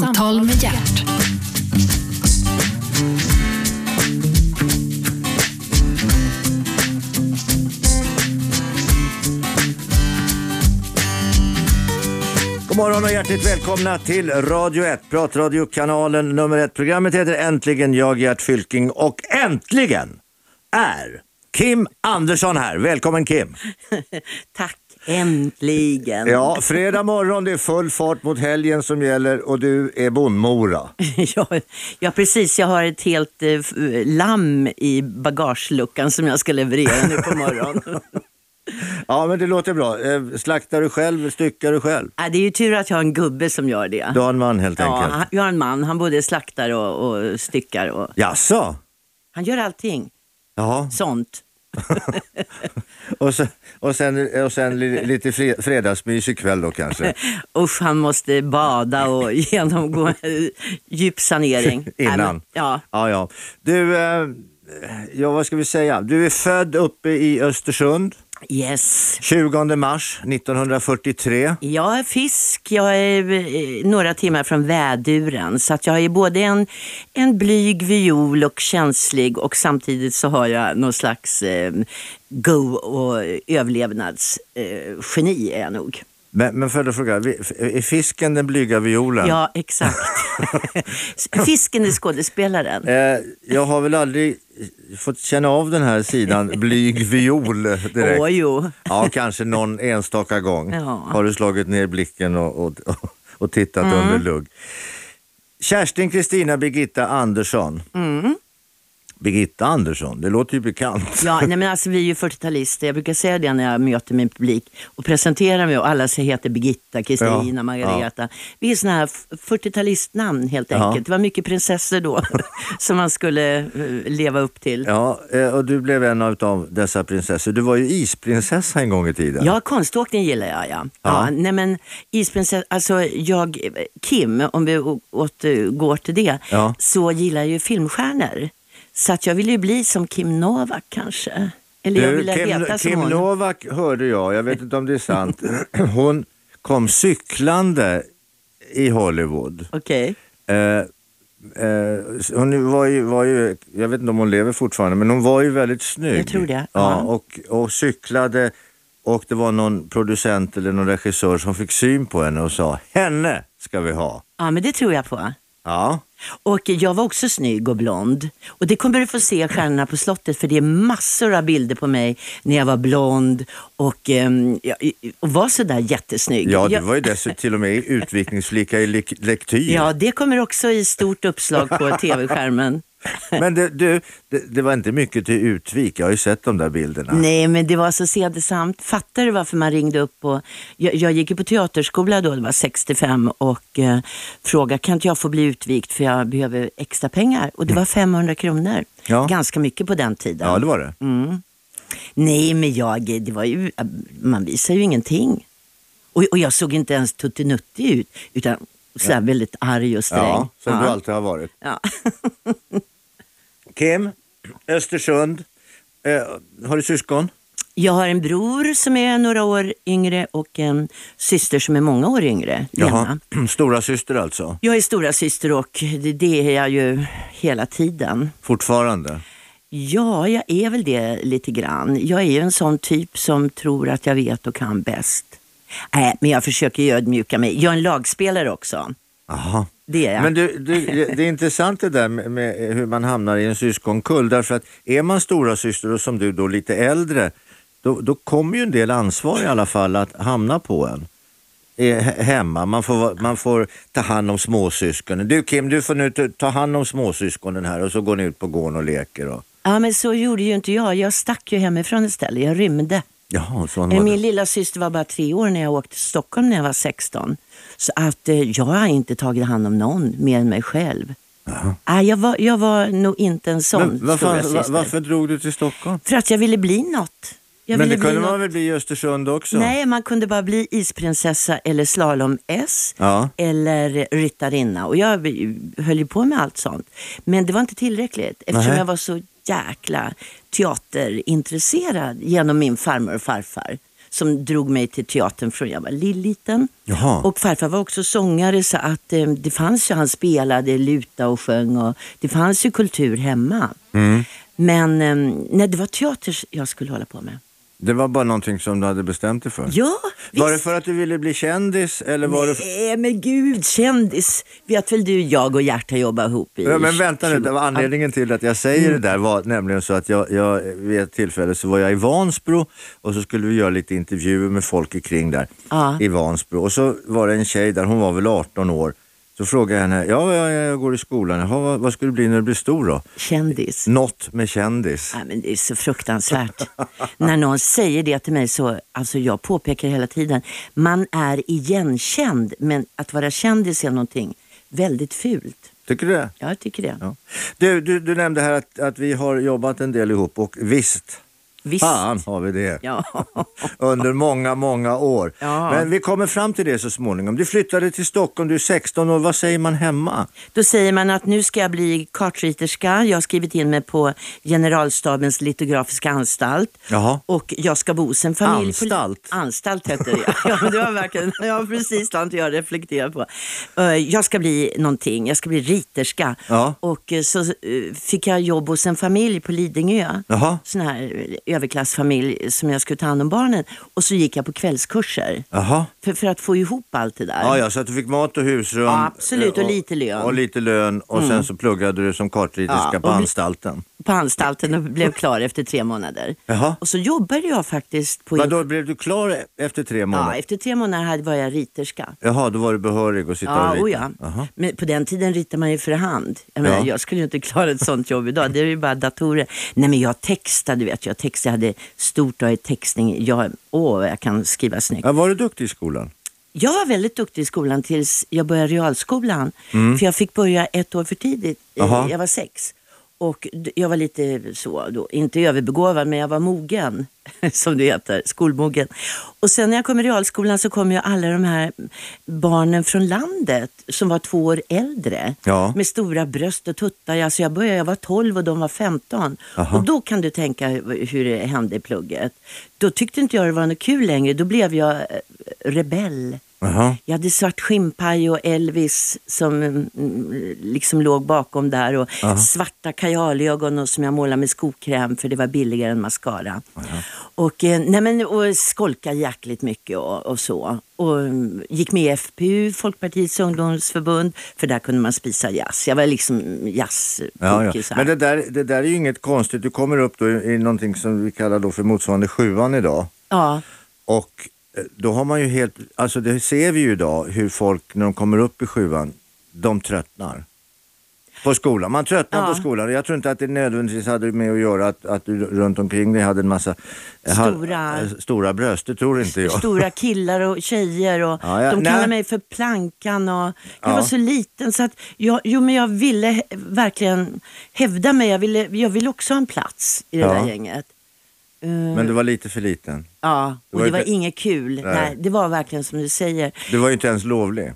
Samtal med hjärt. God morgon och hjärtligt välkomna till Radio 1, pratradiokanalen nummer ett. Programmet heter Äntligen jag Gert Fylking och äntligen är Kim Andersson här. Välkommen Kim! Tack, äntligen. Ja, fredag morgon, det är full fart mot helgen som gäller och du är Bondmora. ja, ja, precis. Jag har ett helt eh, lamm i bagageluckan som jag ska leverera nu på morgonen. Ja, men det låter bra. Eh, Slaktar du själv, styckar du själv? ja, det är ju tur att jag har en gubbe som gör det. Du har en man helt Ja, enkelt. han- jag har en man. Han både slaktar och, och styckar. Och, Jaså? han gör allting Ja, sånt. och sen, och sen, och sen li- lite fre- fredagsmys ikväll då kanske? Usch, han måste bada och genomgå djup sanering. Innan. Nej, men- Ja, Ja, ja. Du, eh, ja vad ska vi säga? Du är född uppe i Östersund yes. 20 mars 1943. Jag är fisk, jag är eh, några timmar från väduren så att jag är både en, en blyg viol och känslig och samtidigt så har jag någon slags eh, go och överlevnadsgeni eh, är jag nog. Men, men för att fråga, är fisken den blyga violen? Ja, exakt. Fisken är skådespelaren. Eh, jag har väl aldrig fått känna av den här sidan blyg viol direkt. Åh jo. Ja, kanske någon enstaka gång Ja. har du slagit ner blicken och, och, och tittat Mm. under lugg. Kerstin Kristina Birgitta Andersson. Mm. Birgitta Andersson, det låter ju bekant. Ja, nej men alltså vi är ju 40-talister. Jag brukar säga det när jag möter min publik och presenterar mig och alla säger heter Birgitta, Kristina, Ja, Margareta. Vi är sådana här 40-talistnamn helt Ja. enkelt. Det var mycket prinsessor då som man skulle eh, leva upp till. Ja, eh, och du blev en av dessa prinsessor. Du var ju isprinsessa en gång i tiden. Ja, konståkning gillar jag ja. Ja. ja. nej men isprinsessa, alltså jag, Kim, om vi återgår till det, Ja. så gillar jag ju filmstjärnor. Så att jag ville ju bli som Kim Novak kanske. Eller jag ville Kim, heta som Kim hon. Novak hörde jag, jag vet inte om det är sant. Hon kom cyklande i Hollywood. Okej. Eh, eh, hon var ju, var ju, jag vet inte om hon lever fortfarande, men hon var ju väldigt snygg. Jag tror det, ja. och, och cyklade och det var någon producent eller någon regissör som fick syn på henne och sa henne ska vi ha. Ja, men det tror jag på. Ja, Och jag var också snygg och blond. Och det kommer du få se i Stjärnorna på slottet för det är massor av bilder på mig när jag var blond och, ja, och var sådär jättesnygg. ja du var ju dessutom till och med utvikningsflicka i lek- lektyr. ja, det kommer också i stort uppslag på tv-skärmen. Men det, du, det, det var inte mycket till utvik, jag har ju sett de där bilderna. Nej, men det var så sedesamt. Fattar du varför man ringde upp? Och, jag, jag gick ju på teaterskola då, det var 65 och eh, frågade kan inte jag få bli utvikt för jag behöver extra pengar. Och det var 500 kronor. Ja. Ganska mycket på den tiden. Ja, det var det. Nej, men jag, det var ju, man visar ju ingenting. Och, och jag såg inte ens tuttinuttig ut, utan sådär väldigt arg och sträng. Ja, som ja. du alltid har varit. Ja. Kim, Östersund. Eh, har du syskon? Jag har en bror som är några år yngre och en syster som är många år yngre, Lena. Jaha. Stora syster alltså? Jag är stora syster och det, det är jag ju hela tiden. Fortfarande? Ja, jag är väl det lite grann. Jag är ju en sån typ som tror att jag vet och kan bäst. Nej, men jag försöker ju ödmjuka mig. Jag är en lagspelare också. Aha. Det är jag. Men du, du, det är intressant det där med, med hur man hamnar i en syskonkull. Därför att är man stora syster och som du då lite äldre, då, då kommer ju en del ansvar i alla fall att hamna på en. He- Hemma, man får, man får ta hand om småsyskonen. Du Kim, du får nu ta- ta hand om småsyskonen här och så går ni ut på gården och leker. Och... Ja, men så gjorde ju inte jag. Jag stack ju hemifrån istället. Jag rymde. Jaha, sån Eh, var Min det. lilla syster var bara tre år när jag åkte till Stockholm när jag var 16. Så att eh, jag har inte tagit hand om någon mer än mig själv. Nej, jag, var, jag var nog inte en sån Men varför, stora var, syster. varför drog du till Stockholm? För att jag ville bli något. Jag Men ville det bli kunde något. man väl bli i Östersund också? Nej, man kunde bara bli isprinsessa eller slalom-S Ja. eller ryttarinna. Och jag höll ju på med allt sånt. Men det var inte tillräckligt eftersom Nähä. jag var så jäkla teaterintresserad genom min farmor och farfar. som drog mig till teatern från jag var liten. Jaha. Och farfar var också sångare så att eh, det fanns ju, han spelade luta och sjöng och det fanns ju kultur hemma. Mm. Men eh, nej, det var teater jag skulle hålla på med. Det var bara någonting som du hade bestämt dig för? Ja, Var det visst. för att du ville bli kändis eller var det... Nej men gud, kändis. Vet väl du, jag och Gert har jobbat ihop i Ja, men vänta nu, 20 det var anledningen till att jag säger Mm. det där var nämligen så att jag, jag vid ett tillfälle så var jag i Vansbro och så skulle vi göra lite intervjuer med folk kring där Ja. i Vansbro och så var det en tjej där, hon var väl 18 år. Så frågade jag henne, ja, ja jag går i skolan, Jaha, vad, vad ska du bli när du blir stor då? Kändis. Något med kändis. Nej, men det är så fruktansvärt. När någon säger det till mig så, alltså jag påpekar hela tiden, man är igenkänd men att vara kändis är någonting väldigt fult. Tycker du det? Ja, jag tycker det. Ja. Du, du, du nämnde här att, att vi har jobbat en del ihop och visst, Visst. fan har vi det. Ja. under många, många år. Ja. Men vi kommer fram till det så småningom. Du flyttade till Stockholm, du är 16 år. Vad säger man hemma? Då säger man att nu ska jag bli kartriterska. Jag har skrivit in mig på Generalstabens litografiska anstalt. Jaha. Och jag ska bo hos en familj. Anstalt? Anstalt heter det ja. det var verkligen, ja precis sånt jag reflekterar på. Eh, Jag ska bli någonting, jag ska bli riterska. Ja. Och eh, så eh, fick jag jobb hos en familj på Lidingö. Jaha. Sån här överklassfamilj som jag skulle ta hand om barnen. Och så gick jag på kvällskurser. Jaha. För, för att få ihop allt det där. Ja, ja, så att du fick mat och husrum. Ja, absolut, och eh, lite lön. Mm. Och lite lön och sen så pluggade du som kartriterska Ja, på och anstalten. På anstalten och blev klar efter tre månader. Jaha. Och så jobbade jag faktiskt på... Vadå, blev du klar efter tre Ja, månader? efter tre månader hade- var jag riterska. Jaha, då var du behörig att sitta Ja, och rita? ja. Jaha. Men på den tiden ritade man ju för hand. Jag, menar, Ja. jag skulle ju inte klara ett sånt jobb idag. Det är ju bara datorer. Nej men jag textade, du vet. Jag textade, jag hade stort A i textning. Jag, åh, jag kan skriva snyggt. Ja, var du duktig i skolan? Jag var väldigt duktig i skolan tills jag började realskolan. För jag fick börja ett år för tidigt. Mm. Jaha. Jag var sex. Och jag var lite så, då, inte överbegåvad, men jag var mogen, som det heter, skolmogen. Och sen när jag kom i realskolan så kom ju alla de här barnen från landet som var två år äldre. Ja. Med stora bröst och tuttar. Alltså jag började, jag var 12 och de var 15. Aha. Och då kan du tänka hur hur det hände i plugget. Då tyckte inte jag det var något kul längre. Då blev jag eh, rebell. Jaha. Jag hade svart skinnpaj och Elvis som mm, liksom låg bakom där och svarta kajalögon och som jag målade med skokräm för det var billigare än mascara. Och, eh, nej men, och skolkade jäkligt mycket och, och så. Och mm, gick med i FPU, Folkpartiets ungdomsförbund, för där kunde man spisa jazz. Jag var liksom jazz Ja, ja. Men det där, det där är ju inget konstigt. Du kommer upp då i, i någonting som vi kallar då för motsvarande sjuan idag. ja. Och då har man ju helt, alltså det ser vi ju idag hur folk när de kommer upp i sjuan, de tröttnar. På skolan. Man tröttnar Ja. på skolan. Jag tror inte att det nödvändigtvis hade med att göra att, att du runt omkring dig hade en massa eh, Stora- eh, stora bröst. Det tror inte jag. Stora killar och tjejer och Ja, ja. de Nej. kallar mig för Plankan och jag Ja. var så liten så att jag, jo, men jag ville verkligen hävda mig. Jag ville, jag ville också ha en plats i det där gänget. Eh, Men du var lite för liten. ja, och var det var inte- inget kul. Nej. Nej. det var verkligen som du säger. Du var ju inte ens lovlig.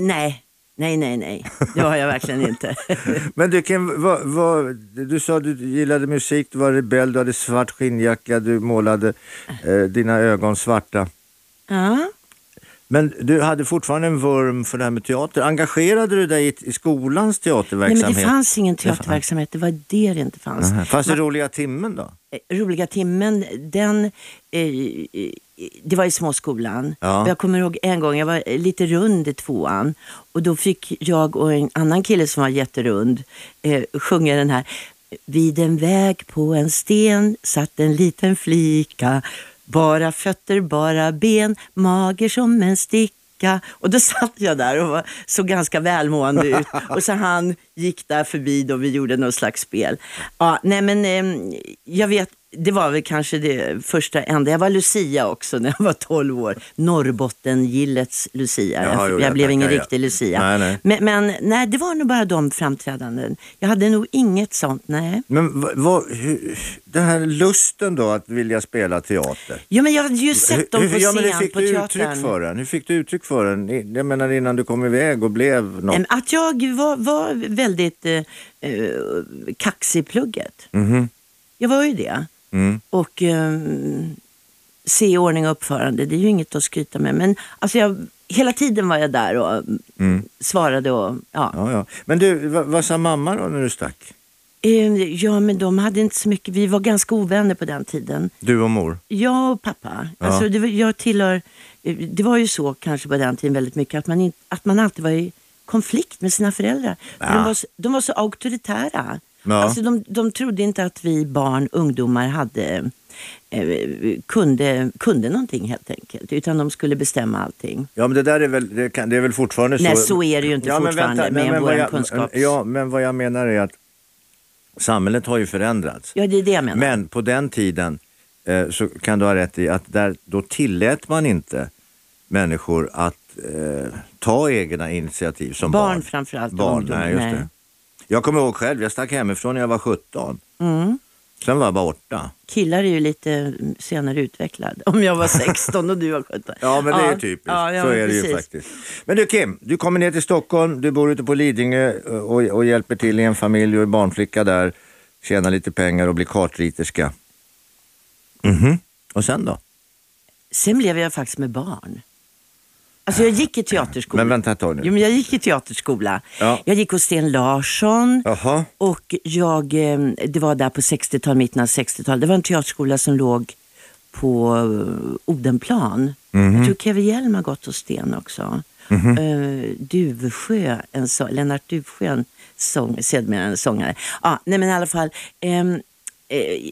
Nej, nej, nej, nej. Det var jag verkligen inte. Men du, Kim, vad, vad, du sa att du gillade musik, du var rebell, du hade svart skinnjacka, du målade eh, dina ögon svarta. ja. Men du hade fortfarande en vurm för det här med teater. Engagerade du dig i, i skolans Nej, teaterverksamhet? men det fanns ingen teaterverksamhet. Det var det det inte fanns. Nähä. Fanns det roliga timmen då? Eh, roliga timmen, den, eh, eh, det var i småskolan. Ja. Jag kommer ihåg en gång, jag var lite rund i tvåan och då fick jag och en annan kille som var jätterund eh, sjunga den här. Vid en väg på en sten satt en liten flika bara fötter, bara ben, mager som en sticka. Och då satt jag där och var, såg ganska välmående ut. Och så han gick där förbi då vi gjorde något slags spel. Ja, nej men eh, jag vet, det var väl kanske det första enda. Jag var Lucia också när jag var 12 år. Norrbotten-gillets Lucia. Jaha, jag jo, jag jag blev ingen tackar, ja. riktig Lucia. Nej, nej. Men, men nej, det var nog bara de framträdanden. Jag hade nog inget sånt, nej. Men vad, vad, hur, den här lusten då att vilja spela teater. Ja, men jag hade ju sett dem på ja, men hur scen fick på du teatern. uttryck för den? Hur fick du uttryck för den? Jag menar innan du kom iväg och blev något. Att jag var, var väldigt eh, eh, kaxig i plugget. Mhm. Jag var ju det. Mm. Och ehm, se ordning och uppförande. Det är ju inget att skryta med. Men alltså jag, hela tiden var jag där och mm. svarade. Och, ja. Ja, ja. Men du, vad, vad sa mamma då när du stack? Eh, Ja, men de hade inte så mycket. Vi var ganska ovänner på den tiden. Du och mor? Jag och pappa. Ja. Alltså, det, var, jag tillhör, eh, det var ju så kanske på den tiden väldigt mycket att man, in, att man alltid var i konflikt med sina föräldrar. För Ja. De, var, de var så auktoritära. Ja. Alltså, de, de trodde inte att vi barn, ungdomar, hade, eh, kunde, kunde någonting helt enkelt. Utan de skulle bestämma allting. Ja, men det där är väl, det kan, det är väl fortfarande Nej, så. så är det ju inte fortfarande med men våran jag- kunskaps- Ja, men vad jag menar är att samhället har ju förändrats. Ja, det är det jag menar. Men på den tiden eh, så kan du ha rätt i att där, då tillät man inte människor att eh, ta egna initiativ som barn. Barn framförallt, Barn, nej, just nej. det. Jag kommer ihåg själv, jag stack hemifrån när jag var 17. Mm. Sen var jag borta. Killar är ju lite senare utvecklad. Om jag var 16 och du var 17. Ja, men det är typiskt. ja, ja, så är det ju precis. faktiskt. Men du Kim, du kommer ner till Stockholm, du bor ute på Lidingö och, och hjälper till i en familj och är barnflicka där, tjänar lite pengar och blir kartriterska. Mhm. Och sen då? Sen blev jag faktiskt med barn. Alltså jag gick i teaterskola. Men vänta ett tag nu. Jo, men jag gick i teaterskola. Ja. Jag gick hos Sten Larsson. Jaha. Och jag, eh, det var där på 60-talet, mitten av 60-talet. Det var en teaterskola som låg på eh, Odenplan. Mhm. Jag tror Kevin Hjelm har gått hos Sten också. Eh, Duvsjö, en så, Lennart Duvsjö, en sång, sedermera en sångare. Ja, nej men i alla fall. eh,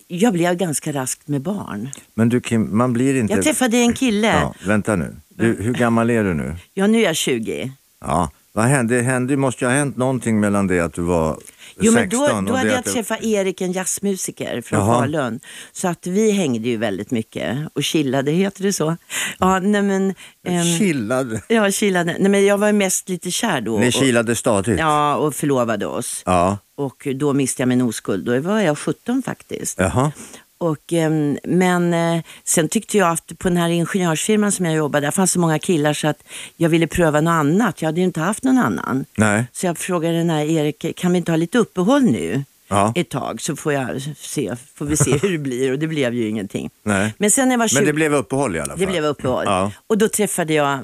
jag blev ganska raskt med barn. Men du Kim, man blir inte... Jag träffade en kille. Ja, vänta nu. Du, hur gammal är du nu? Ja, nu är jag 20. Ja, vad hände? Det måste ju ha hänt någonting mellan det att du var Jo, 16 men då, och då det hade jag att du- träffat Erik, en jazzmusiker från Jaha. Falun. Så att vi hängde ju väldigt mycket och chillade, heter det så? Ja, nej men... ehm, Chillade. ja, chillade. Nej, men jag var mest lite kär då. Ni och, kilade stadigt? Ja, och förlovade oss. Ja. Och då miste jag min oskuld. Då var jag 17 faktiskt. Jaha. Och, ehm, men eh, sen tyckte jag att på den här ingenjörsfirman som jag jobbade, där fanns så många killar så att jag ville pröva något annat. Jag hade ju inte haft någon annan. Nej. Så jag frågade den här Erik, kan vi inte ha lite uppehåll nu? Ja. Ett tag så får, jag se, får vi se hur det blir och det blev ju ingenting. Nej. Men sen när jag var 20, Men det blev uppehåll i alla fall? det blev uppehåll. Ja. Och då träffade jag,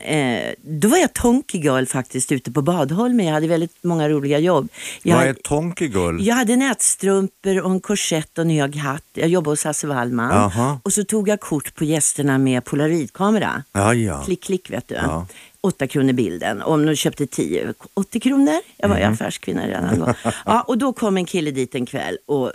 eh, då var jag Tonky Girl faktiskt ute på Badholmen. Jag hade väldigt många roliga jobb. Jag, Vad är Tonky Gull? jag hade nätstrumpor och en korsett och en hög hatt. Jag jobbade hos Hasse Wallman. Och så tog jag kort på gästerna med polaroidkamera. Ja, ja. Klick, klick vet du. Ja. 8 kronor bilden. Om de köpte 10, 80 kronor. Jag var Mm. affärskvinna redan då. Ja, och då kom en kille dit en kväll och eh,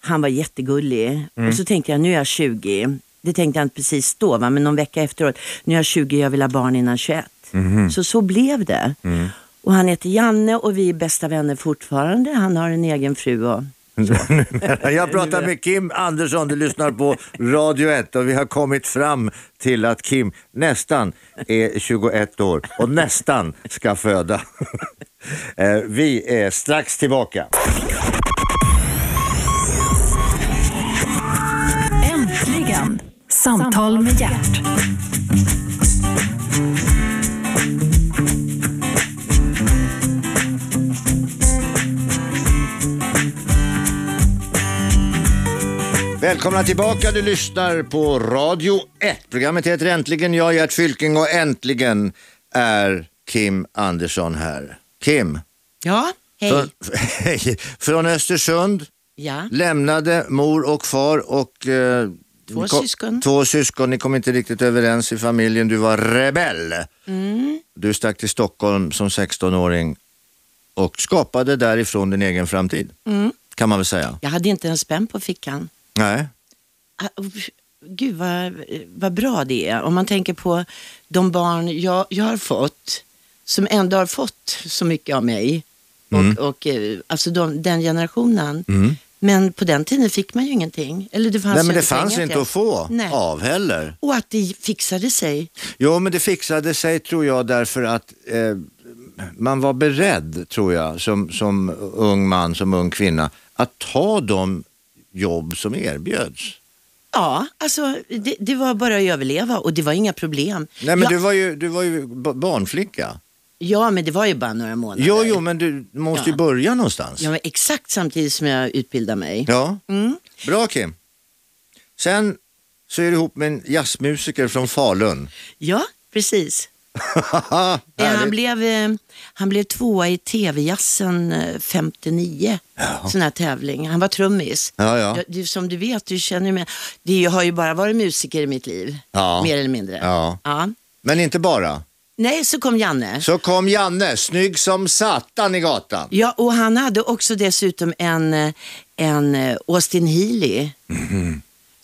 han var jättegullig. Mm. Och så tänkte jag, nu är jag 20. Det tänkte jag inte precis då, va? men någon vecka efteråt. Nu är jag 20, jag vill ha barn innan 21. Mhm. Så så blev det. Mm. Och han heter Janne och vi är bästa vänner fortfarande. Han har en egen fru och Jag pratar med Kim Andersson, du lyssnar på Radio 1 och vi har kommit fram till att Kim nästan är 21 år och nästan ska föda. Eh, Vi är strax tillbaka. Samtal med hjärt. Välkomna tillbaka, du lyssnar på Radio 1. Programmet heter Äntligen, jag är Gert Fylking och äntligen är Kim Andersson här. Kim, Ja, hej. från, hej, från Östersund, Ja. lämnade mor och far och eh, Två kom- syskon. Två syskon, ni kom inte riktigt överens i familjen, du var rebell. Mm. Du stack till Stockholm som 16-åring och skapade därifrån din egen framtid, Mm. kan man väl säga. Jag hade inte en spänn på fickan. Nej. Ah, Gud vad, vad bra det är. Om man tänker på de barn jag, jag har fått, som ändå har fått så mycket av mig. Mm. Och, och, eh, alltså de, den generationen. Mm. Men på den tiden fick man ju ingenting. Eller det fanns Nej men det fanns inte till. att få Nej. av heller. Och att det fixade sig. Jo men det fixade sig tror jag därför att eh, man var beredd tror jag som, som ung man, som ung kvinna att ta de jobb som erbjöds. Ja, alltså det, det var bara att överleva och det var inga problem. Nej men ja, du var ju, du var ju ba- barnflicka. Ja, men det var ju bara några månader. Jo, jo men du måste ju Ja. börja någonstans. Ja, men exakt samtidigt som jag utbildade mig. Ja, Mm. bra Kim. Sen så är du ihop med en jazzmusiker från Falun. Ja, precis. Eh, han, blev, eh, han blev tvåa i TV-jazzen eh, 59. Sån här tävling. Han var trummis. Ja, ja. Du, som du vet, du känner ju med. Det har ju bara varit musiker i mitt liv. Ja. Mer eller mindre. Ja. Ja. Men inte bara. Nej, så kom Janne. Så kom Janne, snygg som satan i gatan. Ja, och han hade också dessutom en, eh, en eh, Austin Healey.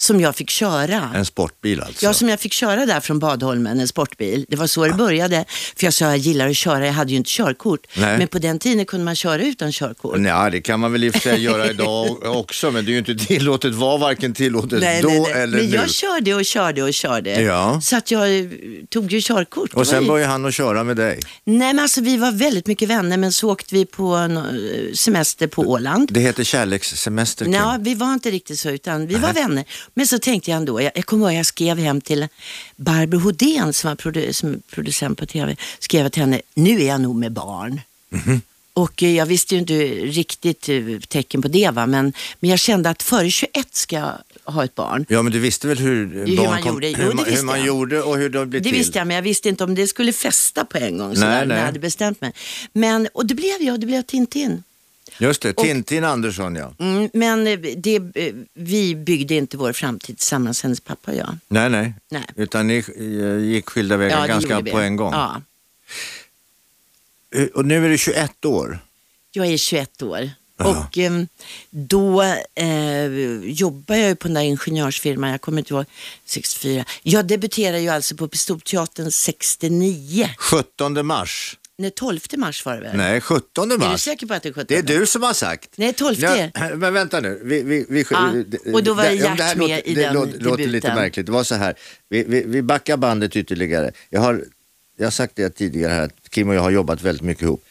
Som jag fick köra. En sportbil alltså. Ja, som jag fick köra där från Badholmen, en sportbil. Det var så det började. För jag sa jag gillar att köra, jag hade ju inte körkort. Nej. Men på den tiden kunde man köra utan körkort. Nej, det kan man väl i och för sig göra idag också, men det är ju inte tillåtet, var varken tillåtet Nej, då nej, nej. eller Men nu. jag körde och körde och körde. Ja. Så att jag eh, tog ju körkort. Och sen ju... började han att köra med dig. Nej, men alltså vi var väldigt mycket vänner, men så åkte vi på eh, semester på Åland. Det heter kärlekssemester. Ja, vi var inte riktigt så, utan vi var vänner. Men så tänkte jag ändå, jag, jag kommer ihåg jag skrev hem till Barbro Hodén som var produ som producent på tv. Skrev till henne, nu är jag nog med barn. Mhm. Och eh, jag visste ju inte riktigt eh, tecken på det, va? Men, men jag kände att före 21 ska jag ha ett barn. Ja, men du visste väl hur, hur barn man kom, gjorde. Jo, hur, det man- hur man gjorde och hur de blev Det till? visste jag, men jag visste inte om det skulle fästa på en gång. Nej, Sådär, när nej. jag hade bestämt mig. Men, och det blev jag, det blev Tintin. Just det, Tintin Andersson ja. Mm, men eh, det, eh, vi byggde inte vår framtid tillsammans, hennes pappa och jag. Nej, nej. Nej. Utan ni eh, gick skilda vägar det ganska på en gång. Ja, Och nu är du 21 år. jag är 21 år. Ja. Och eh, då eh, jobbar jag ju på den där ingenjörsfirman, jag kommer inte ihåg, 64. Jag debuterade ju alltså på Pistolteatern 69. 17 mars. Nej, 12 mars var det väl? Nej, 17 Är du mars. säker på att det är 17? Det är du som har sagt. Nej, 12. Ja, men vänta nu. Vi, vi, vi, Ja, det- och då var det- Gert det här med låter, i det den låter, låter lite debuten. märkligt. Det var så här. Vi, vi, vi backar bandet ytterligare. Jag har, jag har sagt det tidigare här att Kim och jag har jobbat väldigt mycket ihop.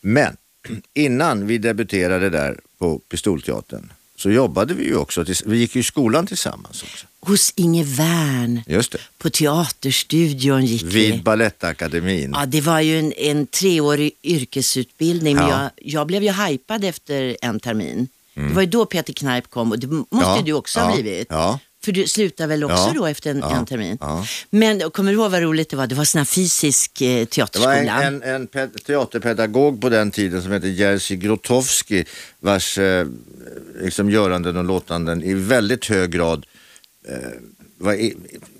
Men innan vi debuterade där på Pistolteatern så jobbade vi ju också. Vi gick ju i skolan tillsammans också. Hos Inge Wern Just det. på Teaterstudion gick vi. Vid Balettakademin. Ja, det var ju en, en treårig yrkesutbildning, men Ja. jag, jag blev ju hypad efter en termin. Det var ju då Peter Kneip kom och det måste Mm. Ja, du också ja, ha blivit. ja. För du slutade väl också Ja, då efter en, en termin? Men kommer du ihåg vad roligt det var? Det var sån här fysisk eh, Det var teaterskola. en, en, en pe- teaterpedagog på den tiden som hette Jerzy Grotowski vars eh, liksom göranden och låtanden i väldigt hög grad eh, var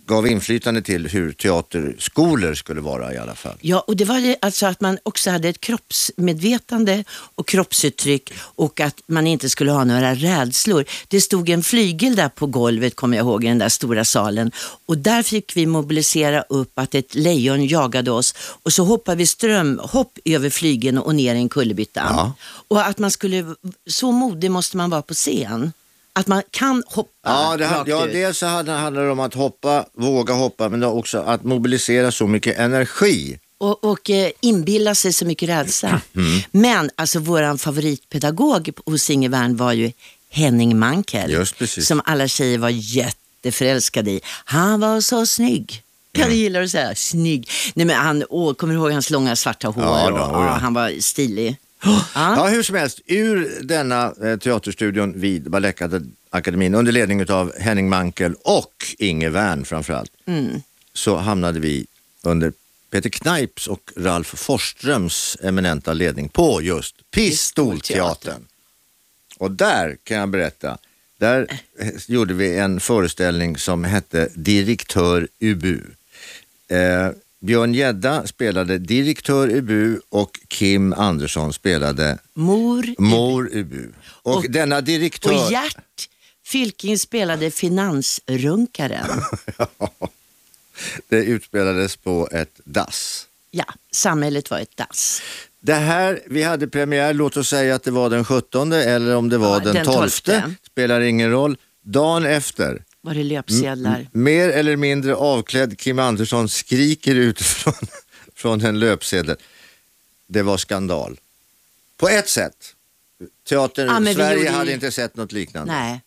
gav inflytande till hur teaterskolor skulle vara i alla fall. Ja, och det var ju alltså att man också hade ett kroppsmedvetande och kroppsuttryck och att man inte skulle ha några rädslor. Det stod en flygel där på golvet, kommer jag ihåg, i den där stora salen. Och där fick vi mobilisera upp att ett lejon jagade oss och så hoppade vi strömhopp över flygeln och ner i en kullerbytta. Ja. Och att man skulle, så modig måste man vara på scen. Att man kan hoppa Ja, det, rakt ja ut. dels så handlar det om att hoppa, våga hoppa, men det också att mobilisera så mycket energi. och, och eh, inbilla sig så mycket rädsla. Mm. Men alltså våran favoritpedagog hos Inge Wern var ju Henning Mankell. Just precis. Som alla tjejer var jätteförälskade i. Han var så snygg. Kan Mm. du gilla att säga snygg? Nej men han, åh, kommer du ihåg hans långa svarta hår? Ja, och, då, ja, ja. han var stilig. Ja, hur som helst, ur denna eh, teaterstudion vid Balettakademin under ledning av Henning Mankell och Inge Wern framförallt, Mm. så hamnade vi under Peter Kneips och Ralf Forsströms eminenta ledning på just Pistolteatern. Och där kan jag berätta, där eh, gjorde vi en föreställning som hette Direktör Ubu. Eh, Björn Gedda spelade direktör Ubu och Kim Andersson spelade Mor. Mor Ubu. Och, Och- denna direktör... Och Gert Fylking spelade finansrunkaren. det utspelades på ett dass. ja, samhället var ett dass. Det här, vi hade premiär, låt oss säga att det var den 17 eller om det var Ja, den, den 12. 12. Spelar ingen roll. Dagen efter, Var det löpsedlar? mer eller mindre avklädd Kim Andersson skriker ut från, från en löpsedel. Det var skandal. På ett sätt. Teatern, Ja, men Sverige gjorde ju- hade inte sett något liknande. Nej.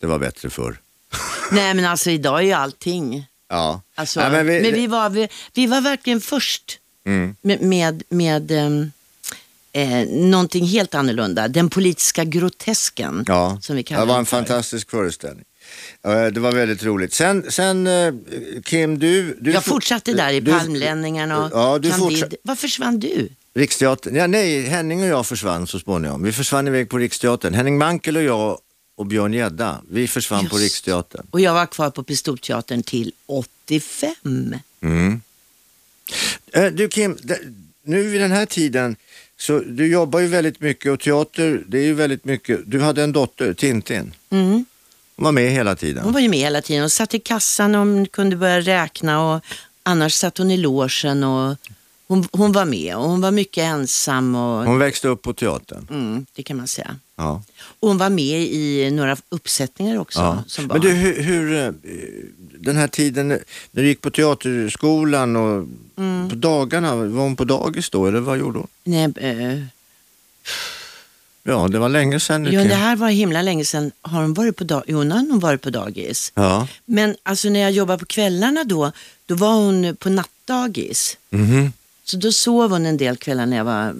Det var bättre förr. Nej, men alltså idag är ju allting. Ja. Alltså, Ja, men vi- vi, var, vi, vi var verkligen först Mm. med, med, med ehm, eh, någonting helt annorlunda. Den politiska grotesken, Ja, som vi det kallar var den en fantastisk föreställning. Det var väldigt roligt. Sen, sen eh, Kim, du... du Jag fortsatte där i du- Palmlänningarna och Ja, du Candide. Var försvann du? Riksteatern. Ja, nej, Henning och jag försvann så småningom. Vi försvann iväg på Riksteatern. Henning Mankel och jag och Björn Gedda, vi försvann på Just. Riksteatern. Och jag var kvar på Pistolteatern till 85. Eh, Du Kim, det- nu vid den här tiden, så du jobbar ju väldigt mycket och teater, det är ju väldigt mycket. Du hade en dotter, Tintin. Mm. Hon var med hela tiden. Hon var ju med hela tiden och satt i kassan och hon kunde börja räkna och annars satt hon i logen och hon, hon var med och hon var mycket ensam och Hon växte upp på teatern. mm, det kan man säga. Ja. Och hon var med i några uppsättningar också Ja. som barn. Men du, hur, hur, eh, den här tiden när du gick på teaterskolan och Mm. på dagarna, var hon på dagis då eller vad gjorde hon? Nej, eh, Ja, det var länge sedan nu ja, det här var himla länge sedan. Har hon varit på dagis? Jo, nu har hon varit på dagis. Ja. Men alltså när jag jobbade på kvällarna då, då var hon på nattdagis. Mhm. Så då sov hon en del kvällar när jag, var,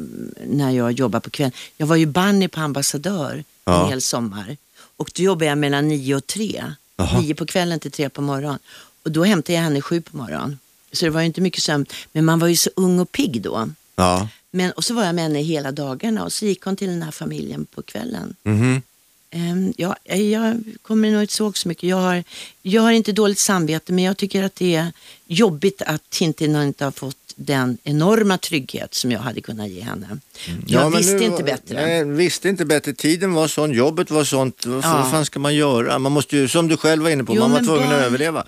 när jag jobbade på kvällen. Jag var ju bunny på ambassadör Ja. en hel sommar. Och då jobbade jag mellan nio och tre. Jaha. Nio på kvällen till tre på morgonen. Och då hämtade jag henne sju på morgonen. Så det var ju inte mycket sömn. Men man var ju så ung och pigg då. Ja. Men, och så var jag med henne hela dagarna och så gick hon till den här familjen på kvällen. Mhm. Ehm, ja, jag kommer nog inte ihåg så mycket. Jag har, jag har inte dåligt samvete men jag tycker att det är jobbigt att Tintin inte har fått den enorma trygghet som jag hade kunnat ge henne. Jag Mm. Ja, men visste inte bättre. Nej, visste inte bättre. Tiden var sån, jobbet var sånt. Vad, Ja. fan ska man göra? Man måste ju, som du själv var inne på, Jo, man var tvungen barn- att överleva.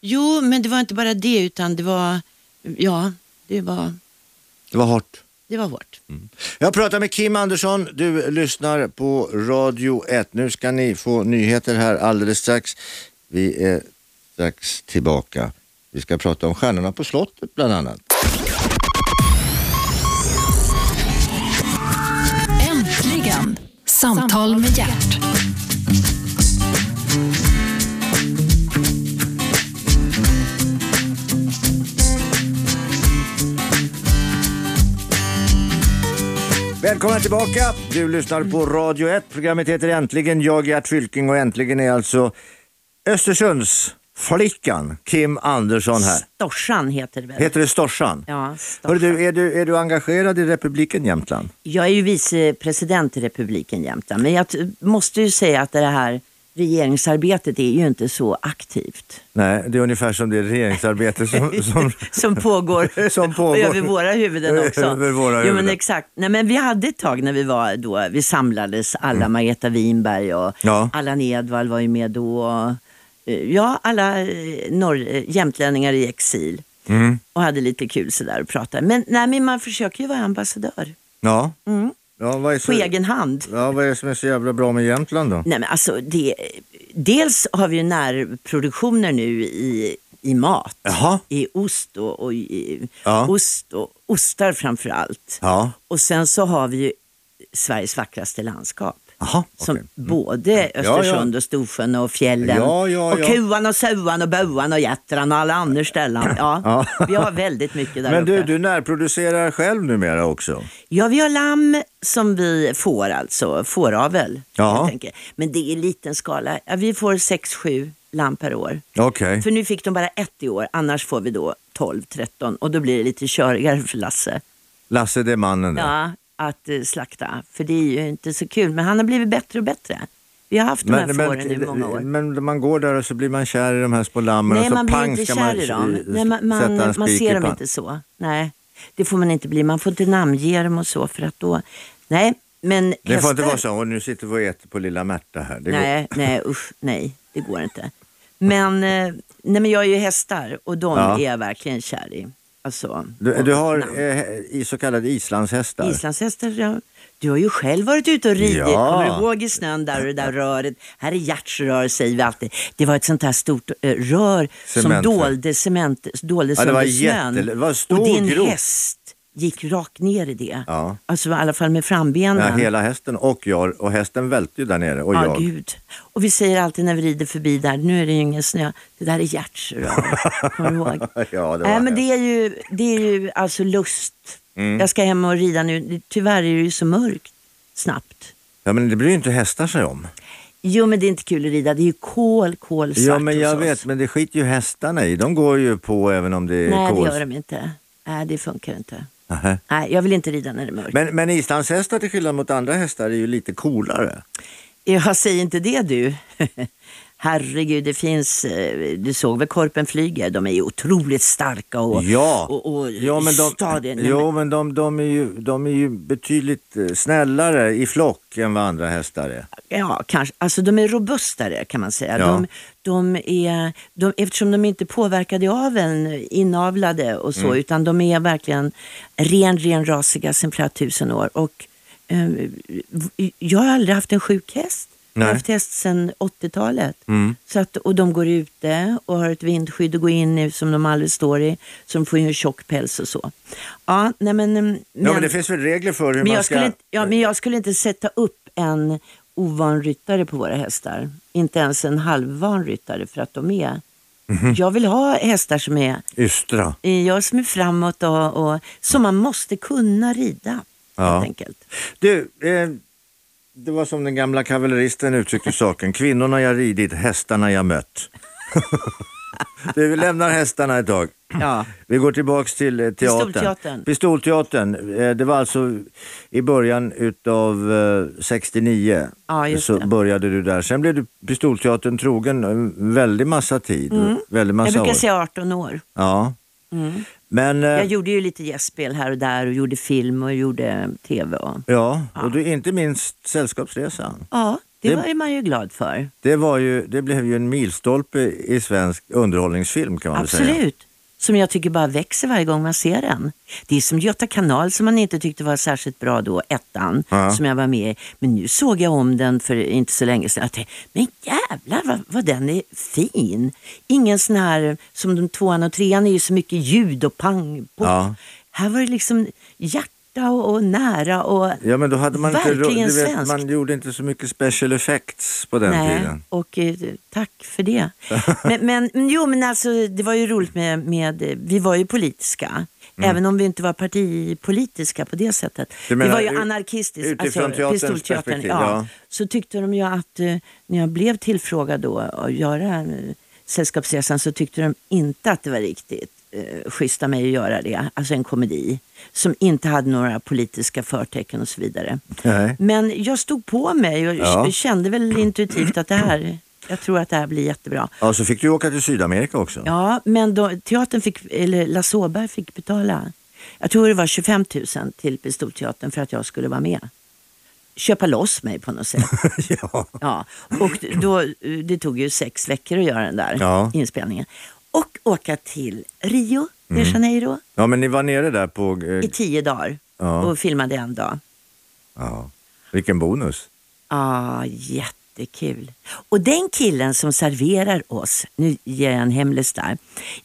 Jo, men det var inte bara det utan det var, ja, det var, Det var hårt. det var hårt. Jag pratar med Kim Andersson. Du lyssnar på Radio 1. Nu ska ni få nyheter här alldeles strax. Vi är strax tillbaka. Vi ska prata om Stjärnorna på slottet bland annat. Samtal med hjärt. Välkomna tillbaka. Du lyssnar på Radio 1. Programmet heter Äntligen. Jag är Gert Fylking och äntligen är alltså Östersunds flickan Kim Andersson här. Storsan heter det väl? Heter det Storsan? Ja, Storsan. du, är, du, är du engagerad i republiken Jämtland? Jag är ju vicepresident i republiken Jämtland men jag måste ju säga att det här regeringsarbetet är ju inte så aktivt. Nej, det är ungefär som det regeringsarbete som, som som pågår, Som pågår. över våra huvuden också. Över våra jo, men huvuden. exakt. Nej, men vi hade ett tag när vi var då, vi samlades, alla Margareta Winberg och Mm. Ja. Allan Edwall var ju med då. Eh, ja, alla eh, norr, eh, jämtlänningar i exil. Mm. Och hade lite kul sådär och pratade. Men, nej, men man försöker ju vara ambassadör Ja. Mm. Ja, vad är på så, egen hand. ja, vad är det som är så jävla bra med Jämtland då? Nej, men alltså, det, dels har vi ju närproduktioner nu i, i mat. Jaha. I ost och, och, i, Ja. ost och ostar framför allt. Ja. Och sen så har vi ju Sveriges vackraste landskap. Jaha, Som okej. både Östersund och Storsjön och fjällen. Ja, ja, och ja. Kuan och Suan och Boan och Jättran och alla andra ställen. Ja, Vi har väldigt mycket där Men uppe. du, du närproducerar själv numera också? Ja, vi har lamm som vi får alltså, fåravel. Ja. Men det är i liten skala. Vi får 6-7 lamm per år. Okej. För nu fick de bara ett i år, annars får vi då 12-13 och då blir det lite körigare för Lasse. Lasse det är mannen där. Ja, att eh, slakta. För det är ju inte så kul, men han har blivit bättre och bättre. Vi har haft de här fåren i många år. men man går där och så blir man kär i de här små lammen Nej, och så man blir pang inte ska kär man i dem. Nej, man, man, man i ser dem inte så. Nej, det får man inte bli. Man får inte namnge dem och så för att då... Nej, men Det får inte hästar- vara så, och nu sitter vi och äter på lilla Märta här. Det går- Nej, nej, usch, nej, det går inte. Men, eh, nej, men jag är ju hästar och de Ja. är jag verkligen kär i. Alltså, Du, du har eh, i så kallade islandshästar. Islandshästar, ja. Du har ju själv varit ute och ridit. Ja. Kommer du ihåg i snön där och det där röret? Här är hjärtsrör säger vi alltid. Det var ett sånt här stort eh, rör som Cement. dolde cement, doldes Ja, det var under snön. jätte- det var stor och din grop. häst gick rakt ner i det. Ja. Alltså i alla fall med frambenen. Ja, hela hästen och jag. Och hästen välte ju där nere och Ja, jag. gud. Och vi säger alltid när vi rider förbi där, nu är det ju ingen snö, det där är hjärtsrör. Kommer du ihåg? ja, det var Nej, men det är ju, det är ju alltså lust. Mm. Jag ska hem och rida nu. Tyvärr är det ju så mörkt snabbt. Ja, men det bryr ju inte hästar sig om. Jo men det är inte kul att rida, det är ju kol, kol, svart Ja, men jag hos oss. vet, men det skiter ju hästarna i. De går ju på även om det är Nej det kols. gör de inte. Nej det funkar inte. Nähä. Nej jag vill inte rida när det är mörkt. Men, men islandshästar till skillnad mot andra hästar är ju lite coolare. Jag säger inte det du. Herregud, det finns, eh, du såg väl Korpen flyger? De är ju otroligt starka och, Ja, och, och ja men, de, stadiga. Jo, men de, de, är ju, de är ju betydligt eh, snällare i flock än vad andra hästar är. Ja, kanske. Alltså de är robustare kan man säga. Ja. De, de är, de, eftersom de inte är påverkade av en inavlade och Mm. så, utan de är verkligen ren, ren rasiga sedan flera tusen år. Och, eh, jag har aldrig haft en sjuk häst. Jag Nej. har haft häst sedan 80-talet. Mm. Så att, och de går ute och har ett vindskydd att gå in i som de aldrig står i. Så de får ju en tjock päls och så. Ja, nej men, men, Ja, men det finns väl regler för hur men man jag, ska... skulle inte, ja, men jag skulle inte sätta upp en ovan ryttare på våra hästar. Inte ens en halvvan ryttare för att de är... Mhm. Jag vill ha hästar som är, Ystra. jag som är framåt och, och som man måste kunna rida. Ja. Helt enkelt. Du, eh, det var som den gamla kavalleristen uttryckte saken. Kvinnorna jag ridit, hästarna jag mött. du, vi lämnar hästarna ett tag. Ja. Vi går tillbaks till eh, teatern. Pistolteatern. Pistolteatern. Eh, det var alltså i början utav eh, 69 Ja, just så det. började du där. Sen blev du Pistolteatern trogen en väldig massa tid. Mm. Väldigt massa Jag brukar år. säga 18 år. Ja. Mm. Men, eh, Jag gjorde ju lite gästspel här och där och gjorde film och gjorde tv. Och... ja, och du, inte minst Sällskapsresan. Ja, det, Det- var man ju glad för. Det, var ju, det blev ju en milstolpe i svensk underhållningsfilm kan man väl säga. Absolut. Som jag tycker bara växer varje gång man ser den. Det är som Göta kanal som man inte tyckte var särskilt bra då, ettan, Ja. som jag var med i. Men nu såg jag om den för inte så länge sedan. Jag tänkte, men jävlar vad, vad den är fin. Ingen sån här, som de tvåan och trean är ju så mycket ljud och pang. På. Ja. Här var det liksom hjärta och, och nära och Ja men då hade man inte, Verkligen du vet, svenskt. man gjorde inte så mycket special effects på den Nej, tiden. och eh, tack för det. men, men, jo, men alltså det var ju roligt med, med vi var ju politiska. Mm. Även om vi inte var partipolitiska på det sättet. Du Vi menar var ju ut- anarkistiska. utifrån teaterns perspektiv, ja. ja. Så tyckte de ju att eh, när jag blev tillfrågad då att göra eh, Sällskapsresan så tyckte de inte att det var riktigt eh, schysst av mig att göra det. Alltså en komedi som inte hade några politiska förtecken och så vidare. Nej. Men jag stod på mig och Ja. kände väl intuitivt att det här, jag tror att det här blir jättebra. Ja, så fick du åka till Sydamerika också. Ja, men då, teatern fick, eller Lasse Åberg fick betala, jag tror det var 25 000 till Pistolteatern för att jag skulle vara med. Köpa loss mig på något sätt. ja. Ja, och då, det tog ju sex veckor att göra den där Ja. inspelningen. Och åka till Rio de Mm. Janeiro ja, men ni var nere där på... i Eh, tio dagar Ja. och filmade en dag. ja. Vilken bonus. Ah, jättekul. Och den killen som serverar oss, nu ger jag en hemlis där,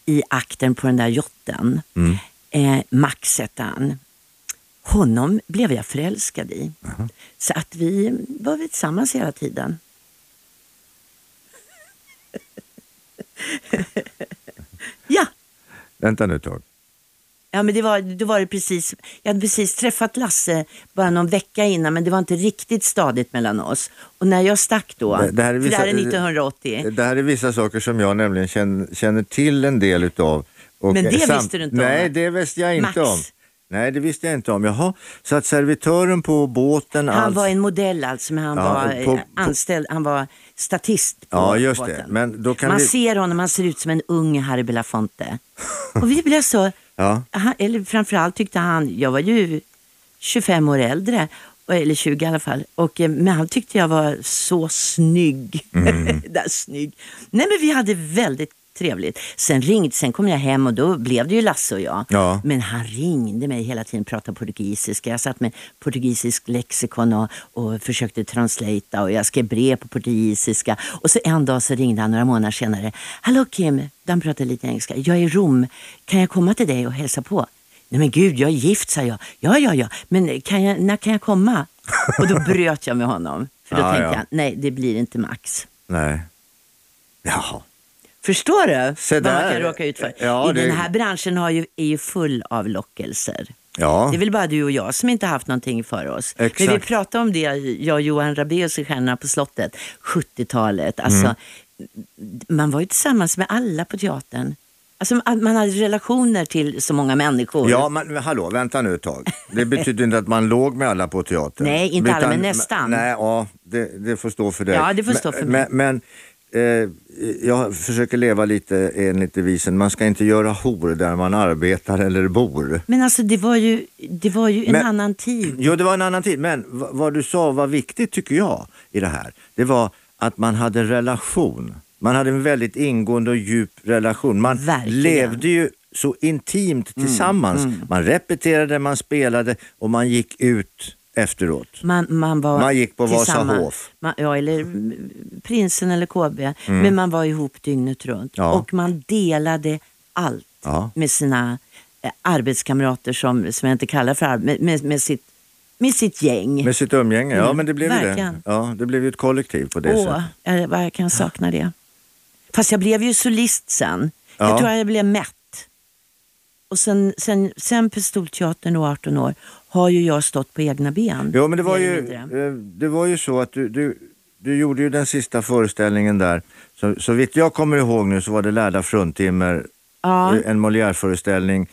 i akten på den där jotten, Mm. eh, Max hette han. Honom blev jag förälskad i. Så att vi var vi tillsammans hela tiden. ja. Vänta nu ett tag. Ja, men det var, då var det precis, jag hade precis träffat Lasse bara någon vecka innan men det var inte riktigt stadigt mellan oss. Och när jag stack då, Det- det här är för vissa- det här är 1980. Det här är vissa saker som jag nämligen känner, känner till en del utav. Och Men det samt- visste du inte om, Nej, det visste jag inte Max. om. Nej, det visste jag inte om. Jaha, så att servitören på båten... Han alls- var en modell alltså, men han Ja, var på- anställd, han var statist på Ja, just det. båten. Men då kan Man vi... ser honom, han ser ut som en ung Harry Belafonte. Och vi blev så, Ja. han, eller framförallt tyckte han, jag var ju 25 år äldre, eller 20 i alla fall, och, eh, men han tyckte jag var så snygg. Mm. Där, snygg. Nej men vi hade väldigt trevligt. Sen ringde, sen kom jag hem och då blev det ju Lasse och jag. Ja. Men han ringde mig hela tiden och pratade portugisiska. Jag satt med portugisisk lexikon och, och försökte translata och jag skrev brev på portugisiska. Och så en dag så ringde han några månader senare. Hallå Kim, han pratade lite engelska. Jag är i Rom, kan jag komma till dig och hälsa på? Nej men gud, jag är gift, sa jag. Ja, ja, ja, men kan jag, när kan jag komma? Och då bröt jag med honom. För då Ja, tänkte ja. jag, nej det blir inte Max. Nej. Jaha. Förstår du Se vad man kan råka ut för? Ja, I det- Den här branschen har ju, är ju full av lockelser. Ja. Det är väl bara du och jag som inte haft någonting för oss. Exakt. Men vi pratade om det, jag och Johan Rabaeus i Stjärnorna på slottet, 70-talet. Alltså, Mm. Man var ju tillsammans med alla på teatern. Alltså, man hade relationer till så många människor. Ja, men men hallå, vänta nu ett tag. Det betyder inte att man låg med alla på teatern. Nej, inte alla, men nästan. Nej, ja, det, det får stå för dig. Ja, det får stå för mig. Men, men eh, jag försöker leva lite enligt devisen, man ska inte göra hor där man arbetar eller bor. Men alltså det var ju, det var ju en Men- annan tid. Jo, det var en annan tid, men vad du sa var viktigt tycker jag i det här. Det var att man hade en relation. Man hade en väldigt ingående och djup relation. Man Verkligen. levde ju så intimt tillsammans. Man repeterade, man spelade och man gick ut efteråt. Man, man, var Man gick på. Vasahof. Ja, eller mm, Prinsen eller KB. Men man var ihop dygnet runt. Ja. Och man delade allt Ja. med sina eh, arbetskamrater som, som jag inte kallar för med, med, med, sitt, med sitt gäng. Med sitt umgänge, ja Mm, men det blev ju det. verkligen. Ja, det blev ju ett kollektiv på det Åh, sättet. jag, vad jag kan sakna det. Fast jag blev ju solist sen. Ja. Jag tror jag blev mätt. Och sen, sen, sen Pistolteatern och 18 år har ju jag stått på egna ben. Jo, men det var ju, eh, det var ju så att du, du, du gjorde ju den sista föreställningen där. Så, så vitt jag kommer ihåg nu så var det Lärda fruntimmer, Ja. eh, en Molière-föreställning.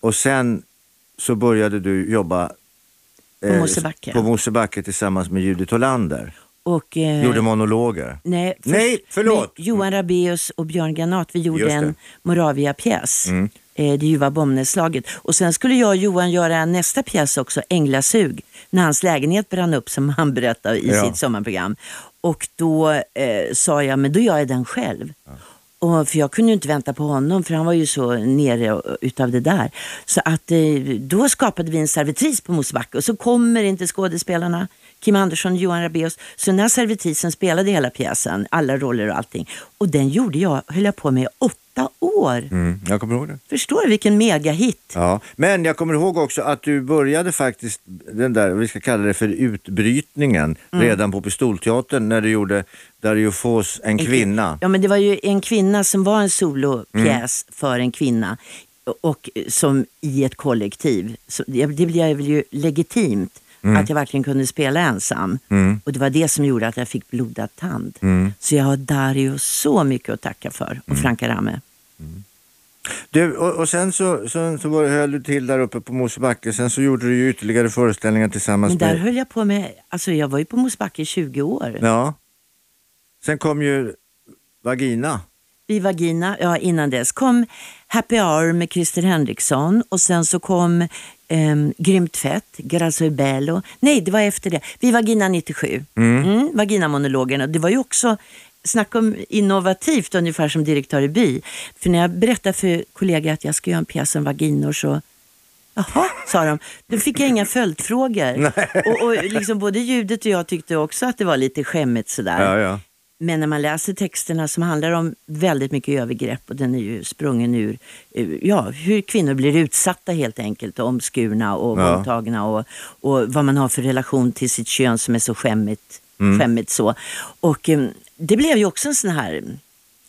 Och sen så började du jobba På Mosebacke. på Mosebacke tillsammans med Judith Hollander. Och, eh, Gjorde monologer. Nej, först Nej, förlåt. Johan Rabaeus och Björn Granat. Vi gjorde Just det. Mm. Eh, det ljuva bombnedslaget. Och sen skulle jag och Johan göra nästa pjäs också, Änglasug. När hans lägenhet brann upp som han berättade i Ja. sitt sommarprogram. Och då eh, sa jag, men då gör jag den själv. Och för jag kunde ju inte vänta på honom för han var ju så nere utav det där. Så att eh, då skapade vi en servitris på Mosebacke och så kommer inte skådespelarna. Kim Andersson och Johan Rabaeus. Så den här servitrisen spelade hela pjäsen, alla roller och allting. Och den gjorde jag, höll jag på med i åtta år. Mm, jag kommer ihåg det. Förstår du vilken megahit? Ja, men jag kommer ihåg också att du började faktiskt den där, vi ska kalla det för utbrytningen, Mm. redan på Pistolteatern när du gjorde Dario Fos En kvinna. Ja men det var ju en kvinna som var en solopjäs Mm. för en kvinna. Och som i ett kollektiv. Så det blev ju legitimt. Mm. Att jag verkligen kunde spela ensam. Och det var det som gjorde att jag fick blodad tand. Mm. Så jag har Dario så mycket att tacka för. Och Franka Ramme. Du, och, och sen så, så, så var, höll du till där uppe på Mosebacke, sen så gjorde du ju ytterligare föreställningar tillsammans Men där med... höll jag på med, alltså jag var ju på Mosebacke i 20 år. Ja. Sen kom ju Vagina. I Vagina, ja innan dess kom Happy Hour med Christer Henriksson och sen så kom um, Grymt fett, Grasso e Bello. Nej, det var efter det. Vi Vagina 97. Mm. Vagina-monologerna. Det var ju också, snacka om innovativt, ungefär som direktör i by. För när jag berättade för kollegor att jag ska göra en pjäs om vaginor så Jaha, sa de. Då fick jag inga följdfrågor. Och, och liksom både Judith och jag tyckte också att det var lite skämmigt sådär. Ja, ja. Men när man läser texterna som handlar om väldigt mycket övergrepp och den är ju sprungen ur ja, hur kvinnor blir utsatta helt enkelt och omskurna och Ja. våldtagna och, och vad man har för relation till sitt kön som är så skämmigt. skämmigt så. Och eh, det blev ju också en sån här,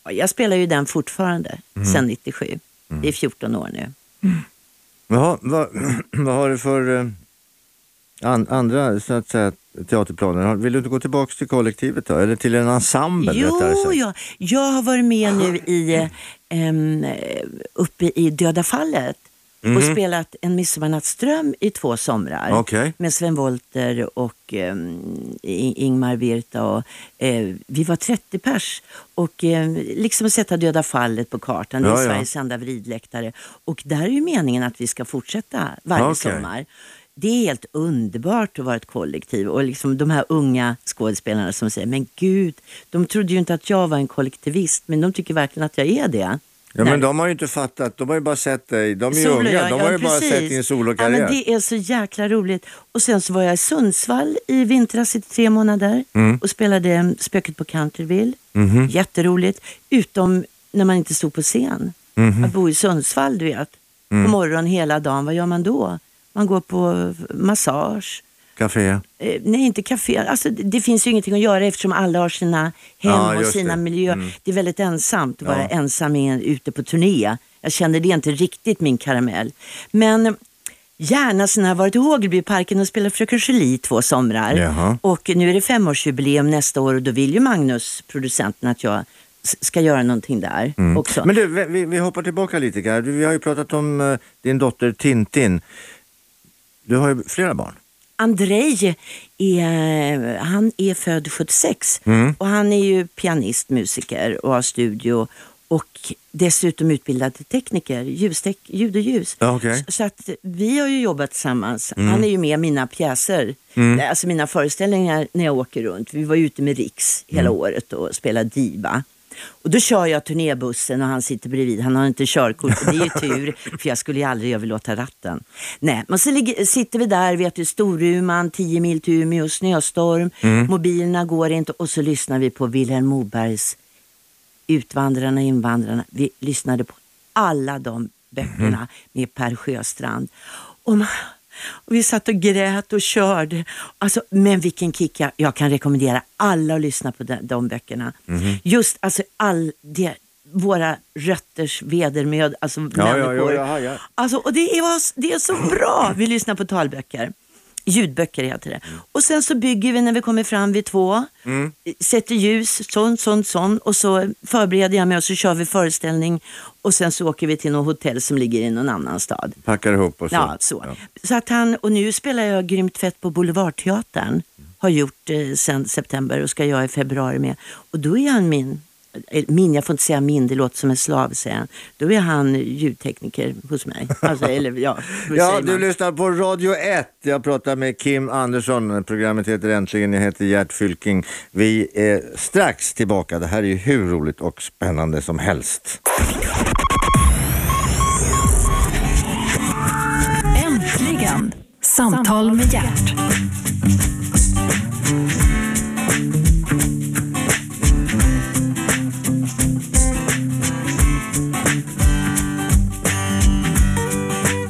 ja, jag spelar ju den fortfarande sedan 97. Det är 14 år nu. Jaha, vad, vad har du för eh, an, andra så att säga, teaterplaner? Vill du inte gå tillbaka till kollektivet då? Eller till en ensemble Jo, sagt? ja. jag har varit med nu i, eh, uppe i Döda fallet och spelat En midsommarnattsdröm i två somrar. Okej. Med Sven Wollter och I- Ingmar Virta. Och, eh, vi var 30 pers och eh, liksom sätta Döda fallet på kartan. Det är Ja, ja. Sveriges enda vridläktare. Och där är ju meningen att vi ska fortsätta varje Okej. sommar. Det är helt underbart att vara ett kollektiv och liksom de här unga skådespelarna som säger, men gud, de trodde ju inte att jag var en kollektivist, men de tycker verkligen att jag är det. Ja, men de har ju inte fattat, de har ju bara sett dig, de är ju unga, ja, de ja, har ju bara precis. sett din Ja, solokarriär. men det är så jäkla roligt. Och sen så var jag i Sundsvall i vintras i tre månader Mm. och spelade Spöket på Canterville. Mhm. Jätteroligt, utom när man inte stod på scen. Mhm. Att bo i Sundsvall, du vet, Mm. på morgonen hela dagen, vad gör man då? Man går på massage. Café. Eh, nej, inte café. Alltså, det, finns ju ingenting att göra eftersom alla har sina hem Ja, och sina det. miljöer. Mm. Det är väldigt ensamt att vara Ja. ensam ute på turné. Jag kände det inte riktigt min karamell. Men Gärna, sen har jag varit i Hågelbyparken och spelat Fröken Julie två somrar. Jaha. Och nu är det femårsjubileum nästa år och då vill ju Magnus, producenten, att jag ska göra någonting där också. Mm. Men du, vi, vi hoppar tillbaka lite Vi har ju pratat om eh, din dotter Tintin. Du har ju flera barn. Andrei är, han är född 76 och han är ju pianist, musiker och har studio och dessutom utbildad till tekniker, ljustek, ljud och ljus. Okej. så, att vi har ju jobbat tillsammans. Han är ju med i mina pjäser, alltså mina föreställningar när jag åker runt. Vi var ute med Riks hela året och spelade diva. Och då kör jag turnébussen och han sitter bredvid. Han har inte körkort och det är ju tur för jag skulle ju aldrig överlåta ratten. Nej, men så ligger, sitter vi där, vet du, Storuman, 10 mil till Umeå, snöstorm, mobilerna går inte och så lyssnar vi på Vilhelm Mobergs Utvandrarna, invandrarna. Vi lyssnade på alla de böckerna med Per Sjöstrand. Och man, och vi satt och grät och körde. Alltså, men vilken kick. Jag, kan rekommendera alla att lyssna på de, de böckerna. Just alltså all det, våra rötters vedermöd, alltså Ja, ja, människor. ja, ja, ja. Alltså, och det är, det är så bra. Vi lyssnar på talböcker. Ljudböcker heter det. Och sen så bygger vi när vi kommer fram vid två. Sätter ljus, sån, sån, sån. Och så förbereder jag mig och så kör vi föreställning. Och sen så åker vi till något hotell som ligger i någon annan stad. Packar ihop och så. Ja, så. Ja. så att han, och nu spelar jag grymt fett på Boulevardteatern. Har gjort eh, sen september och ska jag i februari med. Och då är han min, eh, min, jag får inte säga min, det låter som en slav säger han. Då är han ljudtekniker hos mig. Alltså, eller ja, Ja, du lyssnar på Radio 1. Jag pratar med Kim Andersson. Programmet heter Äntligen. Jag heter Gert Fylking. Vi är strax tillbaka. Det här är ju hur roligt och spännande som helst. Äntligen! Samtal med hjärt.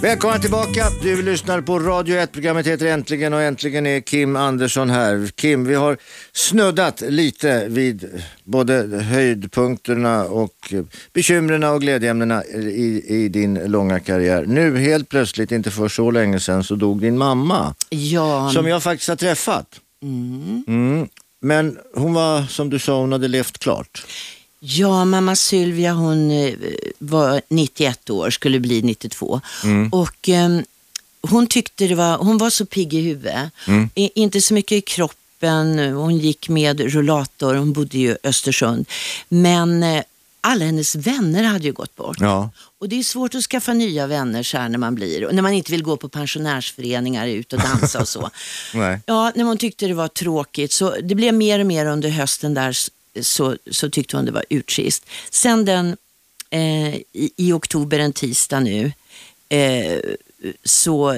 Välkomna tillbaka. Du lyssnar på Radio 1. Programmet heter Äntligen och äntligen är Kim Andersson här. Kim, vi har snuddat lite vid både höjdpunkterna och bekymren och glädjeämnena i, i din långa karriär. Nu helt plötsligt, inte för så länge sedan, så dog din mamma. Ja, Som jag faktiskt har träffat. Mm. Men hon var, som du sa, hon hade levt klart. Ja, mamma Sylvia hon eh, var 91 år, skulle bli 92. Och ehm, hon tyckte det var, hon var så pigg i huvudet. I, inte så mycket i kroppen, hon gick med rullator, hon bodde ju i Östersund. Men eh, alla hennes vänner hade ju gått bort. Ja. Och det är svårt att skaffa nya vänner så här när man blir, och när man inte vill gå på pensionärsföreningar ut och dansa och så. Nej. Ja, när hon tyckte det var tråkigt. Så det blev mer och mer under hösten där så, så tyckte hon det var urtrist. Sen den eh, i, i oktober, en tisdag nu, eh, så